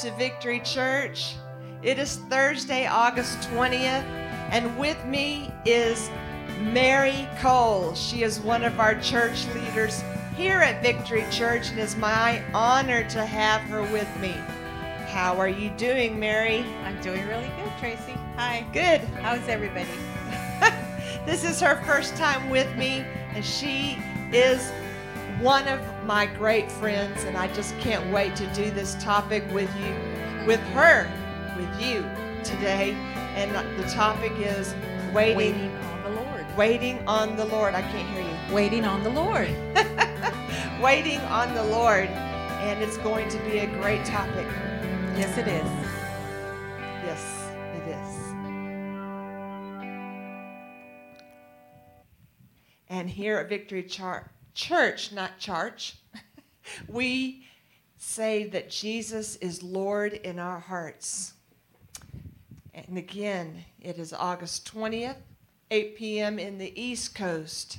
to Victory Church. It is Thursday, August 20th, and with me is Mary Cole. She is one of our church leaders here at Victory Church, and it's my honor to have her with me. How are you doing, Mary? I'm doing really good, Tracy. Hi. Good. How's everybody? this is her first time with me, and she is one of my great friends, and I just can't wait to do this topic with you, with her, with you today. And the topic is waiting, Waiting on the Lord. waiting on the Lord. I can't hear you. Waiting on the Lord. waiting on the Lord, and it's going to be a great topic. Yes, it is. Yes, it is. And here at Victory Char- Church, not church, we say that Jesus is Lord in our hearts. And again, it is August 20th, 8 p.m. in the East Coast,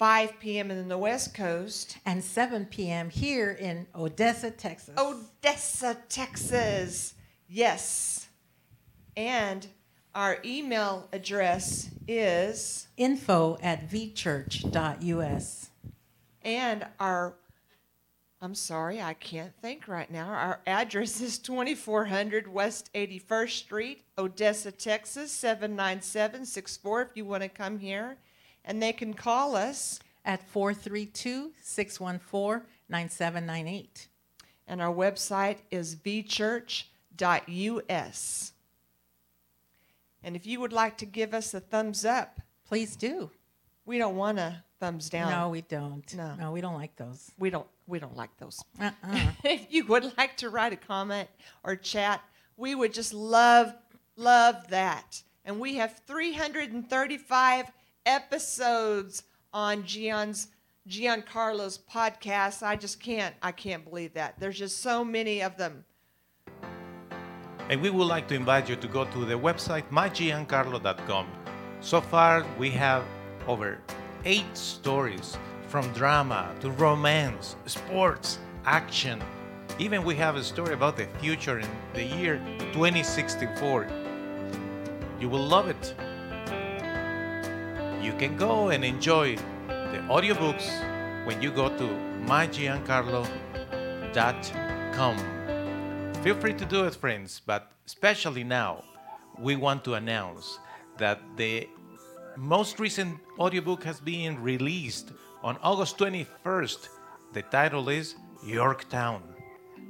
5 p.m. in the West Coast, And 7 p.m. here in Odessa, Texas. Odessa, Texas. Yes. And our email address is, Info at vchurch.us. and our, I'm sorry, I can't think right now. Our address is 2400 West 81st Street, Odessa, Texas, 79764 if you want to come here. And they can call us. At 432 614 9798. And our website is vchurch.us. And if you would like to give us a thumbs up, Please do. we don't want a thumbs down. No, we don't. No. No, we don't like those. We don't we don't like those. Uh-uh. if you would like to write a comment or chat, we would just love love that. And we have 335 episodes on Gian's Giancarlo's podcast. I just can't I can't believe that. There's just so many of them. And we would like to invite you to go to the website mygiancarlo.com. So far, we have over eight stories from drama to romance, sports, action. Even we have a story about the future in the year 2064. You will love it. You can go and enjoy the audiobooks when you go to mygiancarlo.com. Feel free to do it, friends, but especially now, we want to announce that the most recent audiobook has been released on August 21st. The title is Yorktown.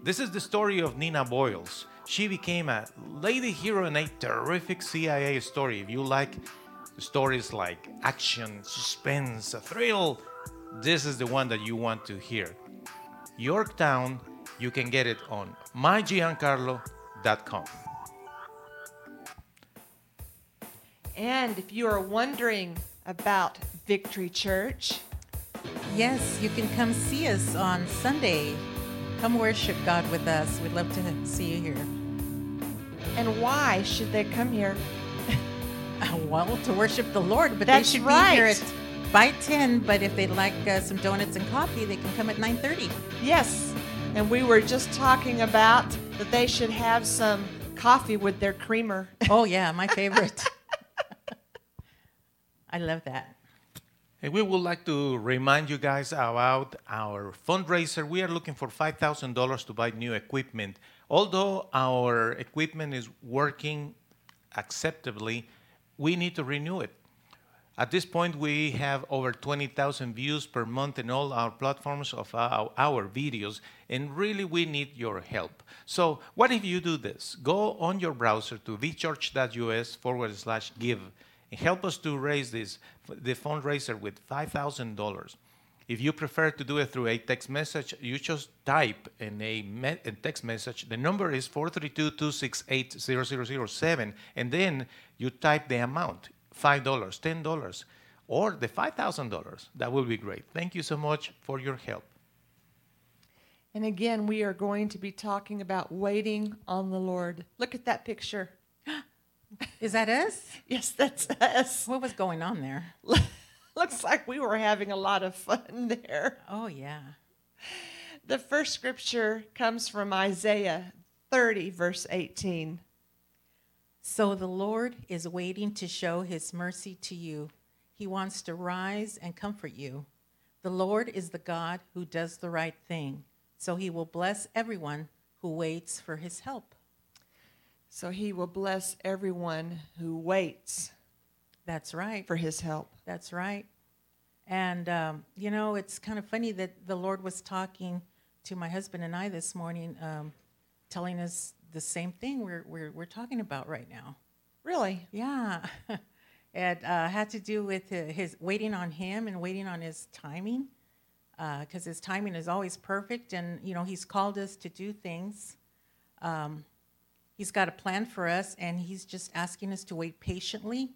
This is the story of Nina Boyles. She became a lady hero in a terrific CIA story. If you like stories like action, suspense, a thrill, this is the one that you want to hear. Yorktown, you can get it on mygiancarlo.com. And if you are wondering about Victory Church, Yes, you can come see us on Sunday. Come worship God with us. We'd love to see you here. and why should they come here? Well, to worship the Lord, but That's they should be here right. at by 10. But if they'd like uh, some donuts and coffee, they can come at 9:30. Yes. And we were just talking about that they should have some coffee with their creamer. Oh yeah, my favorite. I love that. And we would like to remind you guys about our fundraiser. We are looking for $5,000 to buy new equipment. Although our equipment is working acceptably, we need to renew it. At this point, we have over 20,000 views per month in all our platforms of our, our videos, and really we need your help. So, what if you do this? Go on your browser to vchurch.us forward slash give help us to raise this, the fundraiser with $5,000. If you prefer to do it through a text message, you just type in a, me- a text message. The number is 432-268-0007, and then you type the amount, $5, $10, or the $5,000. That will be great. Thank you so much for your help. And again, we are going to be talking about waiting on the Lord. Look at that picture. Is that us? Yes, that's us. What was going on there? Looks like we were having a lot of fun there. Oh yeah. The first scripture comes from Isaiah 30, verse 18. So the Lord is waiting to show his mercy to you. He wants to rise and comfort you. The Lord is the God who does the right thing. So he will bless everyone who waits for his help. So he will bless everyone who waits That's right. for his help. That's right. And, um, you know, it's kind of funny that the Lord was talking to my husband and I this morning, um, telling us the same thing we're, we're, we're talking about right now. Really? Yeah. it uh, had to do with hi- his waiting on him and waiting on his timing, because his timing is always perfect. And, you know, he's called us to do things. Um, he's got a plan for us, and he's just asking us to wait patiently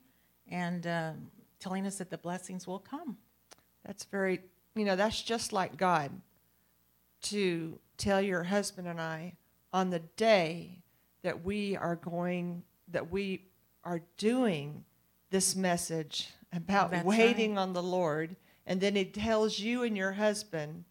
and uh, telling us that the blessings will come. That's very, you know, that's just like God to tell your husband and I on the day that we are going, that we are doing this message about That's waiting on the Lord. And then he tells you and your husband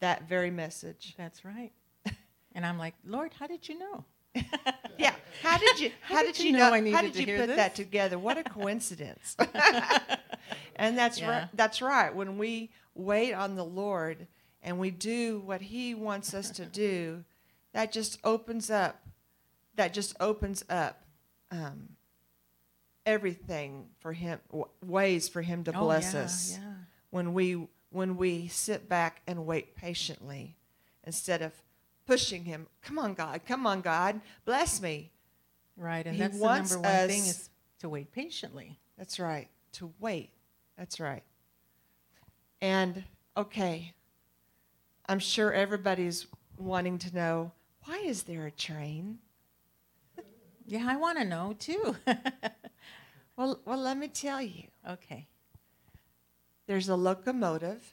that very message. That's right. and I'm like, Lord, how did you know? Yeah. How did you, how, did, you know, I how did to you put this? that together? What a coincidence. and that's Yeah. right. That's right. When we wait on the Lord and we do what He wants us to do, that just opens up. That just opens up um, everything for Him, w- ways for Him to Oh, bless yeah, us. Yeah. When we when we sit back and wait patiently, instead of pushing Him. Come on, God. Come on, God. Bless me. Right. And He that's the number one thing is to wait patiently. That's right. To wait. That's right. And okay, I'm sure everybody's wanting to know why is there a train? Yeah, I want to know too. Well, well, let me tell you. okay. There's a locomotive,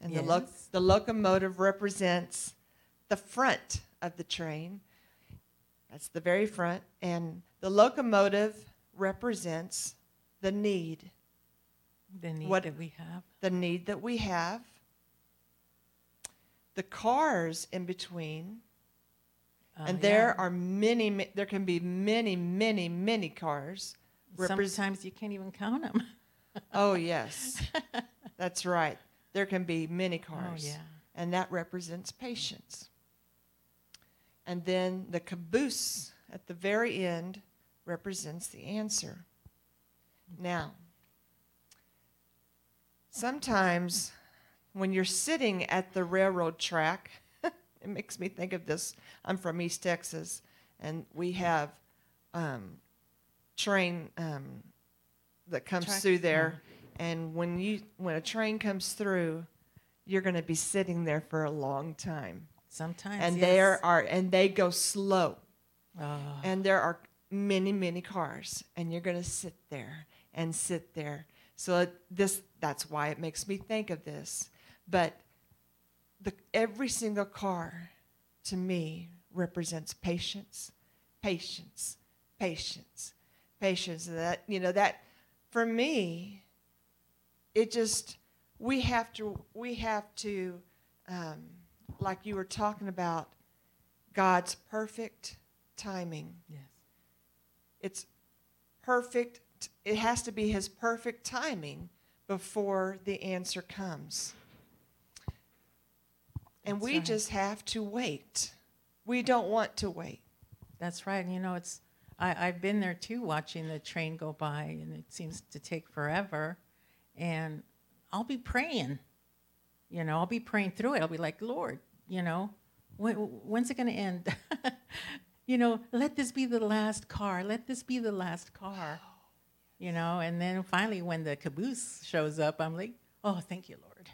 and the, lo- the locomotive represents the front of the train. That's the very front, and the locomotive represents the need, The need What- that we have. the need that we have. The cars in between Uh, and there yeah. are many, ma- there can be many, many, many cars. repres- Sometimes you can't even count them. oh, yes. That's right. There can be many cars. Oh, yeah. And that represents patience. And then the caboose at the very end represents the answer. Now, sometimes when you're sitting at the railroad track, it makes me think of this. I'm from East Texas, and we have um, train um, that comes Tracks, through there. And when you when a train comes through, you're going to be sitting there for a long time. Sometimes. And yes. there are and they go slow. Oh, And there are many, many cars, and you're going to sit there and sit there. So it- this that's why it makes me think of this. But the, every single car, to me, represents patience, patience, patience, patience. That you know that for me, it just we have to we have to um, like you were talking about God's perfect timing. yes. It's perfect. It has to be His perfect timing before the answer comes. And That's we right. just have to wait. We don't want to wait. That's right. And you know, it's I, I've been there too, watching the train go by, and it seems to take forever. And I'll be praying. You know, I'll be praying through it. I'll be like, Lord, you know, when, when's it going to end? you know, let this be the last car. Let this be the last car. You know, and then finally, when the caboose shows up, I'm like, oh, thank you, Lord.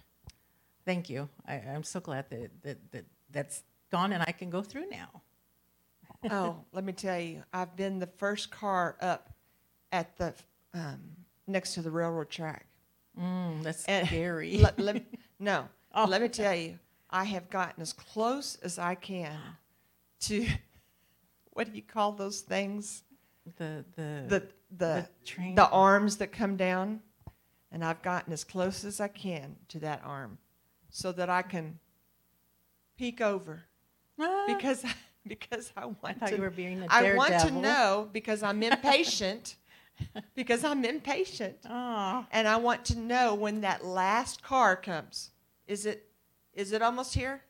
Thank you. I, I'm so glad that, that, that that's gone and I can go through now. oh, let me tell you, I've been the first car up at the um, next to the railroad track. Mm, that's And scary. let- let no, Oh. let me tell you, I have gotten as close as I can to what do you call those things? the the The the the train. the arms that come down, and I've gotten as close as I can to that arm, so that I can peek over Ah, because because I want I to you were being a I want to know because I'm impatient. because I'm impatient. Oh, And I want to know when that last car comes. Is it is it almost here?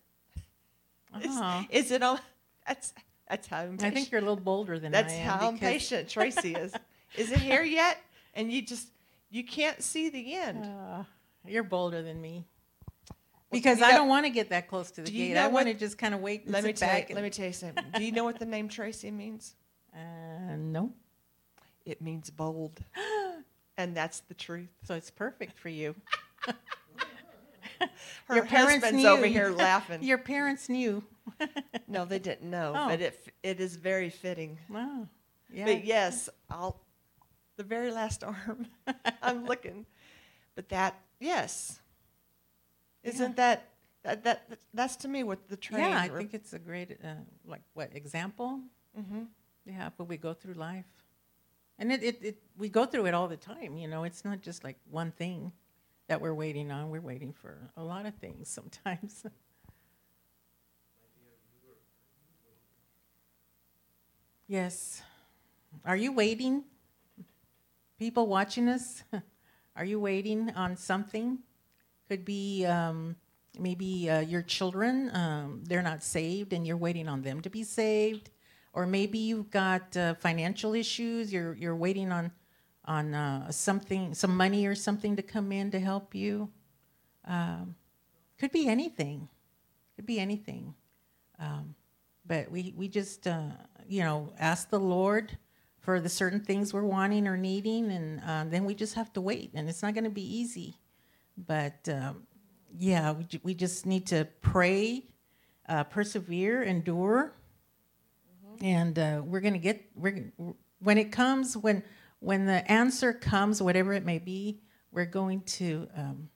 Is, oh. is it on that's that's how impatient. I think you're a little bolder than that's I am. That's how impatient Tracy is. Is it here yet? And you just you can't see the end. Uh, you're bolder than me. Because you I know- don't want to get that close to the gate. I want to just kind of wait and let me tell you, let me tell you something. Do you know what the name Tracy means? Uh, no. It means bold. And that's the truth. So it's perfect for you. Her Your parents husband's knew. over here laughing. Your parents knew. no, they didn't know, Oh. but it it is very fitting. Wow. Yeah. But yes, I'll the very last arm. I'm looking. But that yes. Isn't that, that that that's to me what the train yeah, I think it's a great, uh, like, what, example? hmm Yeah, but we go through life. And it, it, it, we go through it all the time, you know. It's not just like one thing that we're waiting on. We're waiting for a lot of things sometimes. yes. Are you waiting? People watching us, are you waiting on something? Could be um, maybe uh, your children, um, they're not saved and you're waiting on them to be saved. Or maybe you've got uh, financial issues, you're, you're waiting on, on uh, something, some money or something to come in to help you. Um, could be anything. Could be anything. Um, but we, we just, uh, you know, ask the Lord for the certain things we're wanting or needing, and uh, then we just have to wait. And it's not going to be easy. But um, yeah, we, we just need to pray, uh, persevere, endure, and uh, we're going to get. We're when it comes when when the answer comes, whatever it may be, we're going to um,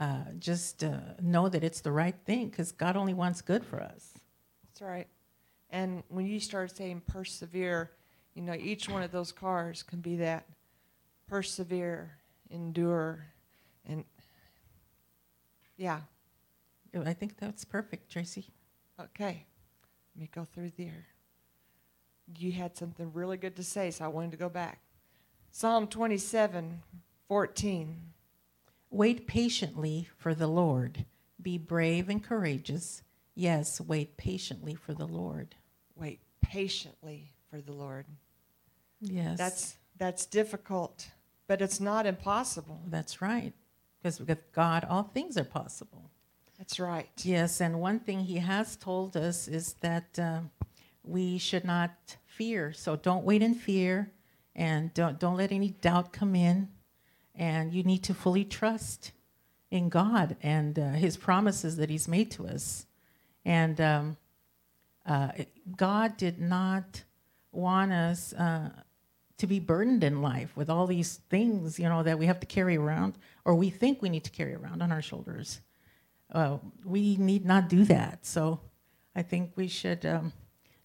uh, just uh, know that it's the right thing because God only wants good for us. That's right. And when you start saying persevere, you know, each one of those cars can be that persevere, endure, and yeah, I think that's perfect, Tracy. okay. Let me go through there. You had something really good to say, so I wanted to go back. Psalm 27, 14. Wait patiently for the Lord. Be brave and courageous. Yes, wait patiently for the Lord. Wait patiently for the Lord. Yes. That's that's difficult, but it's not impossible. that's right. Because with God, all things are possible. That's right. Yes, and one thing He has told us is that uh, we should not fear. So don't wait in fear, and don't don't let any doubt come in. And you need to fully trust in God and uh, His promises that He's made to us. And um, uh, God did not want us uh, to be burdened in life with all these things, you know, that we have to carry around, or we think we need to carry around on our shoulders. Uh, we need not do that. So I think we should um,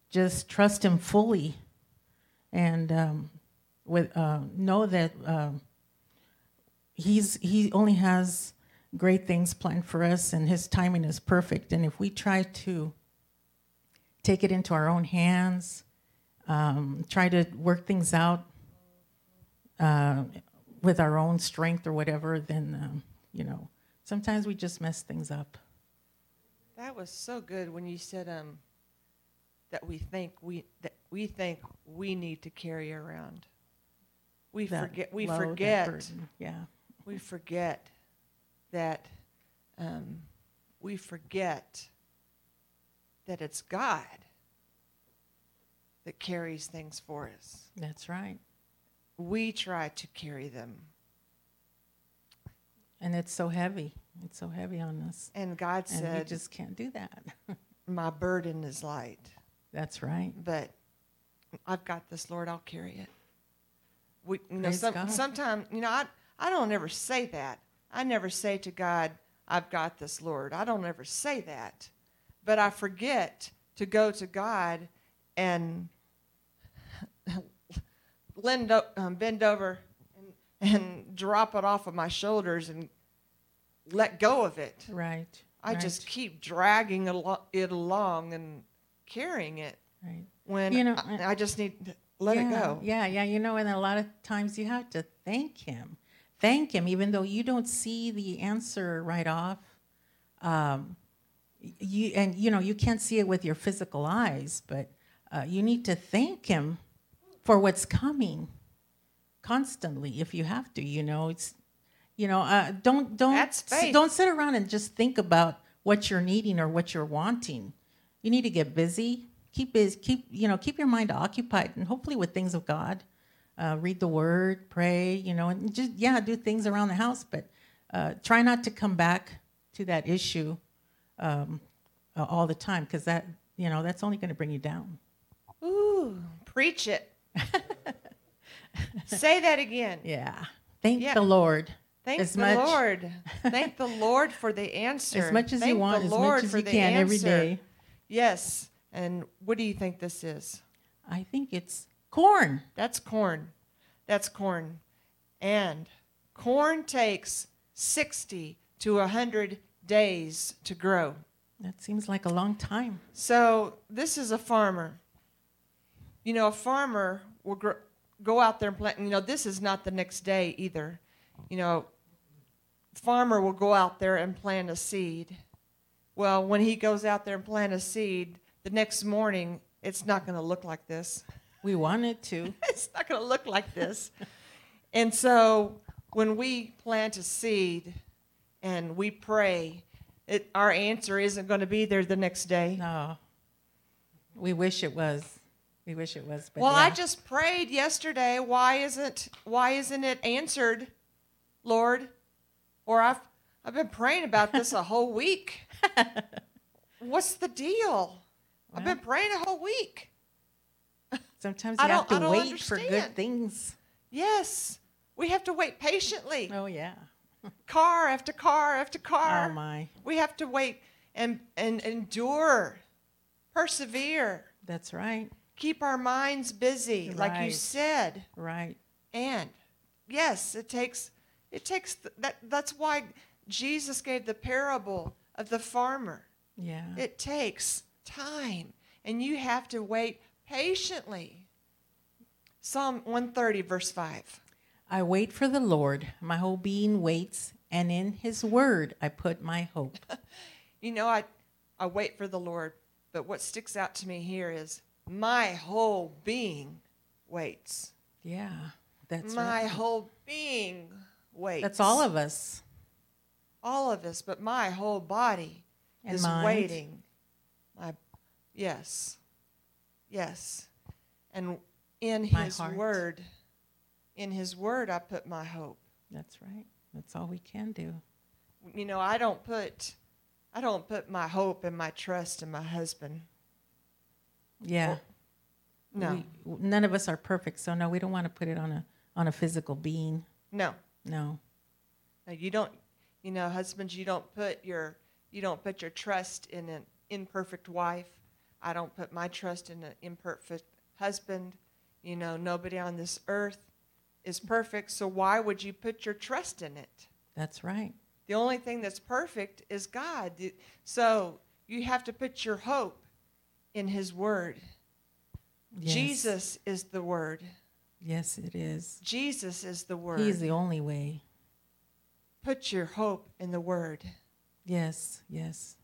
just trust Him fully and um, with uh, know that um, He's He only has great things planned for us, and His timing is perfect. And if we try to take it into our own hands, um, try to work things out uh, with our own strength or whatever, then um, you know sometimes we just mess things up. That was so good when you said um, that we think we that we think we need to carry around. We forget. We load, that forget. Yeah. We forget that. Um, we forget that it's God that carries things for us. That's right. We try to carry them, And it's so heavy. It's so heavy on us. and God And said, just can't do that. "My burden is light." That's right. but I've got this, Lord. I'll carry it. We, you know, some, sometimes, you know, I, I don't ever say that. I never say to God, I've got this, Lord. I don't ever say that. But I forget to go to God and lend, um, bend over and, and drop it off of my shoulders and let go of it. Right. I right. just keep dragging it along and carrying it Right. when You know, I, I just need to let yeah, it go. Yeah, yeah. You know, and a lot of times you have to thank him. Thank him, even though you don't see the answer right off. Um, you and you know you can't see it with your physical eyes, but uh, you need to thank him for what's coming constantly if you have to. You know, it's you know uh, don't don't don't sit around and just think about what you're needing or what you're wanting. You need to get busy. Keep busy. Keep you know keep your mind occupied and hopefully with things of God. Uh, read the Word, pray. You know, and just yeah, do things around the house, but uh, try not to come back to that issue um, uh, all the time because that you know that's only going to bring you down. Ooh, preach it. Say that again. Yeah. Thank Yeah. the Lord. Thank As the much- Lord. Thank the Lord for the answer. As much as Thank you want, as much as for you the can every day. Yes. And what do you think this is? I think it's corn. That's corn. That's corn. And corn takes 60 to 100 days to grow. That seems like a long time. So this is a farmer. You know, a farmer will gr- go out there and plant. You know, this is not the next day either. You know, farmer will go out there and plant a seed. Well, when he goes out there and plant a seed, the next morning it's not going to look like this. We want it to. it's not going to look like this. and so when we plant a seed and we pray, it, our answer isn't going to be there the next day. No. We wish it was. We wish it was. But well, yeah. I just prayed yesterday. Why isn't why isn't it answered, Lord? Or I've I've been praying about this a whole week. What's the deal? I've been praying a whole week. sometimes I you have to wait for good things. Yes, we have to wait patiently. Oh yeah. Car after car after car. Oh my. We have to wait and and endure, persevere, That's right. keep our minds busy, like you said. Right. And yes, it takes it takes th- that that's why Jesus gave the parable of the farmer. Yeah. It takes time and you have to wait patiently. Psalm 130 verse 5. I wait for the Lord. My whole being waits, and in his word I put my hope. You know I I wait for the Lord, but what sticks out to me here is my whole being waits. yeah. That's my right. whole being waits. That's all of us. all of us, but my whole body And is mind. waiting. Yes. Yes. And in My his heart. word, in his word I put my hope. That's right. That's all we can do. You know, I don't put I don't put my hope and my trust in my husband. Yeah. No. We, none of us are perfect, so no, we don't want to put it on a on a physical being. no. No. No, you don't you know, husbands, you don't put your you don't put your trust in an imperfect wife. I don't put my trust in an imperfect husband. You know, nobody on this earth is perfect, so why would you put your trust in it? That's right. The only thing that's perfect is God. So you have to put your hope in His Word. Yes. Jesus is the Word. Yes, it is. Jesus is the Word. He's the only way. Put your hope in the Word. Yes, yes.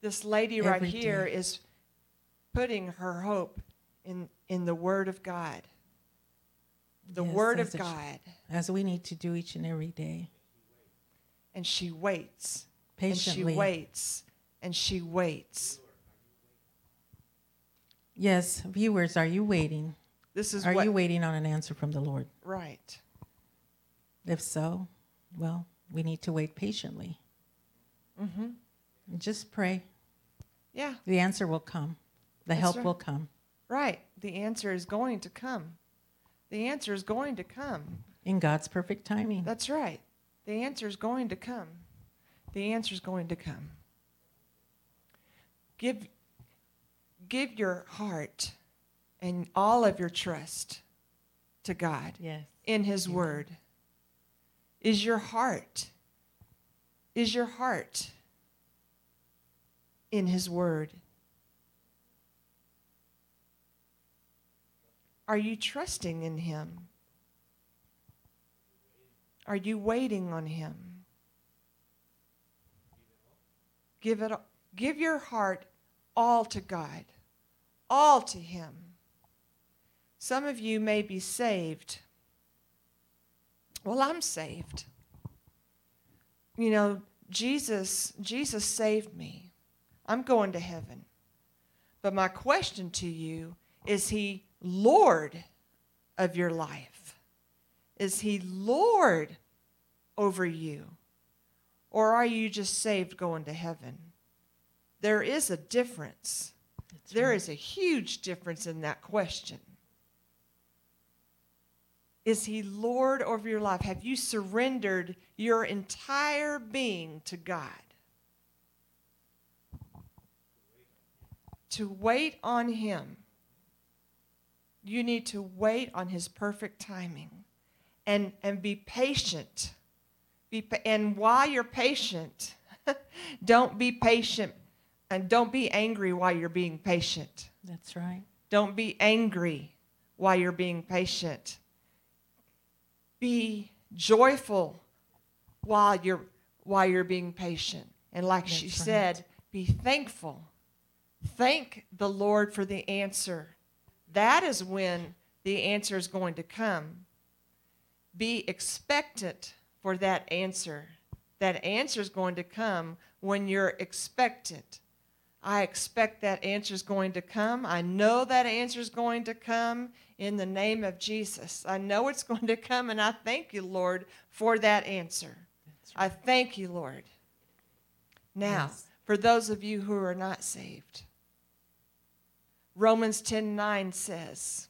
This lady right Every here day. is putting her hope in, in the Word of God. The Yes, Word of God. As we need to do each and every day. And she waits. Patiently. And she waits. And she waits. Yes, viewers, are you waiting? This is Are what. you waiting on an answer from the Lord? right. If so, well, we need to wait patiently. Mm-hmm. Just pray. Yeah. The answer will come. The That's help right. will come Right. The answer is going to come. The answer is going to come. in God's perfect timing. That's right. The answer is going to come. The answer is going to come. Give give your heart and all of your trust to God Yes. in his Yeah. word. Is your heart is your heart in his word? Are you trusting in Him? Are you waiting on Him? Give it give your heart all to God. All to him. Some of you may be saved. Well, I'm saved. You know, Jesus Jesus saved me. I'm going to heaven. But my question to you is he Lord of your life? Is he Lord over you? Or are you just saved going to heaven? There is a difference. That's There right. is a huge difference in that question. Is he Lord over your life? Have you surrendered your entire being to God? To wait on him. You need to wait on his perfect timing and, and be patient. Be, pa- and while you're patient, don't be patient and don't be angry while you're being patient. That's right. Don't be angry while you're being patient. Be joyful while you're while you're being patient. And like she right. said, be thankful. Thank the Lord for the answer. That is when the answer is going to come. Be expectant for that answer. That answer is going to come when you're expectant. I expect that answer is going to come. I know that answer is going to come in the name of Jesus. I know it's going to come, and I thank you, Lord, for that answer. That's I thank you, Lord. Now, Yes. for those of you who are not saved, Romans 10 9 says,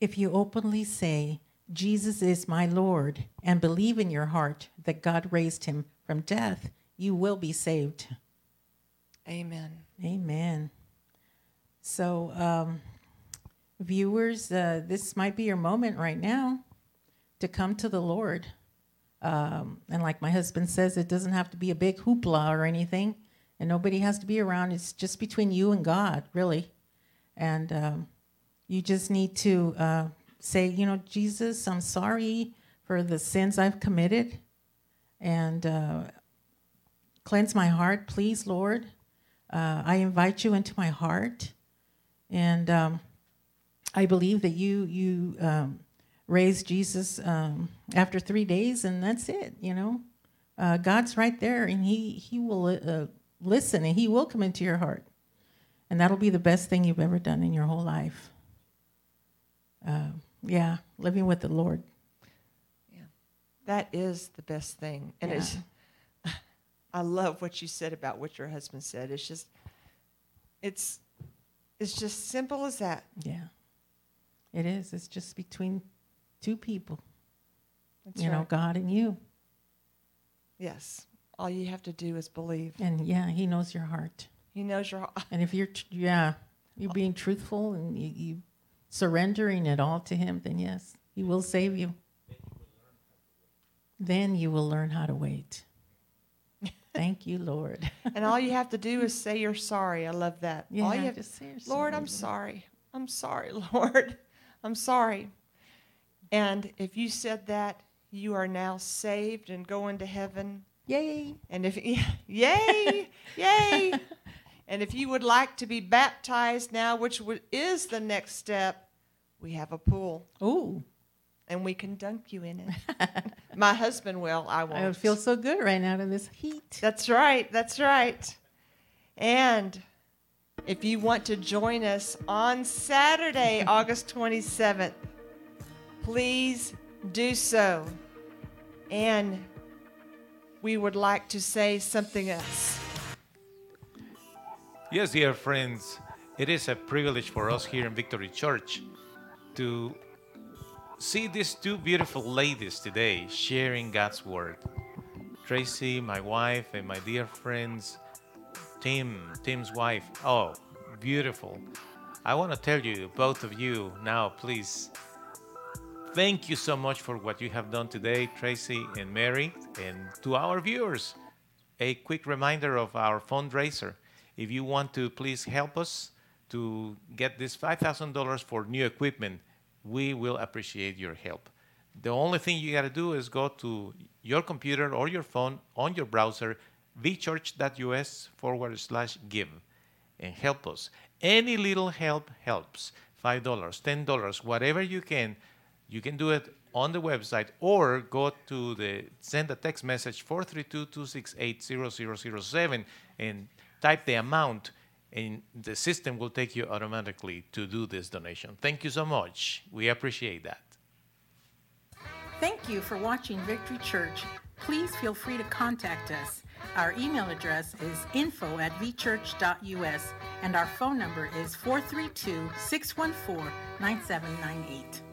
If you openly say, Jesus is my Lord, and believe in your heart that God raised him from death, you will be saved. Amen. Amen. So, um, viewers, uh, this might be your moment right now to come to the Lord. Um, and like my husband says, it doesn't have to be a big hoopla or anything, and nobody has to be around. It's just between you and God, really. And um, you just need to uh, say, you know, Jesus, I'm sorry for the sins I've committed, and uh, cleanse my heart, please, Lord. Uh, I invite you into my heart, and um, I believe that you you um, raised Jesus um, after three days, and that's it. You know, uh, God's right there, and He He will uh, listen, and He will come into your heart, and that'll be the best thing you've ever done in your whole life. Uh, yeah, living with the Lord. Yeah, that is the best thing. And Yeah. it's I love what you said about what your husband said. It's just it's it's just simple as that. Yeah, it is. It's just between two people, That's you know. God and you. Yes. All you have to do is believe. And yeah, He knows your heart. He knows your heart. And if you're, tr- yeah, you're being truthful and you, you surrendering it all to Him, then yes, He will save you. Then you will learn how to wait. Thank you, Lord. and all you have to do is say you're sorry. I love that. Yeah, all you have, to say Lord, sorry, I'm sorry. I'm sorry, Lord. I'm sorry. And if you said that, you are now saved and going to heaven. Yay! And if yeah, yay, yay. And if you would like to be baptized now, which is the next step, we have a pool Ooh, and we can dunk you in it. My husband will. I won't. I would feel so good right now in this heat. That's right. That's right. And if you want to join us on Saturday, August 27th, please do so. And we would like to say something else. Yes, dear friends, it is a privilege for us here in Victory Church to see these two beautiful ladies today sharing God's Word. Tracy, my wife, and my dear friends, Tim, Tim's wife. Oh, beautiful. I want to tell you, both of you, now, please, thank you so much for what you have done today, Tracy and Mary, and to our viewers a quick reminder of our fundraiser. If you want to please help us to get this $5,000 for new equipment, we will appreciate your help. The only thing you got to do is go to your computer or your phone on your browser, vchurch.us forward slash give, and help us. Any little help helps. $5, $10, whatever you can, you can do it on the website or go to the send a text message 432-268-0007 and type the amount and the system will take you automatically to do this donation. Thank you so much. We appreciate that. Thank you for watching Victory Church. Please feel free to contact us. Our email address is info at vchurch.us and our phone number is 432 614 9798.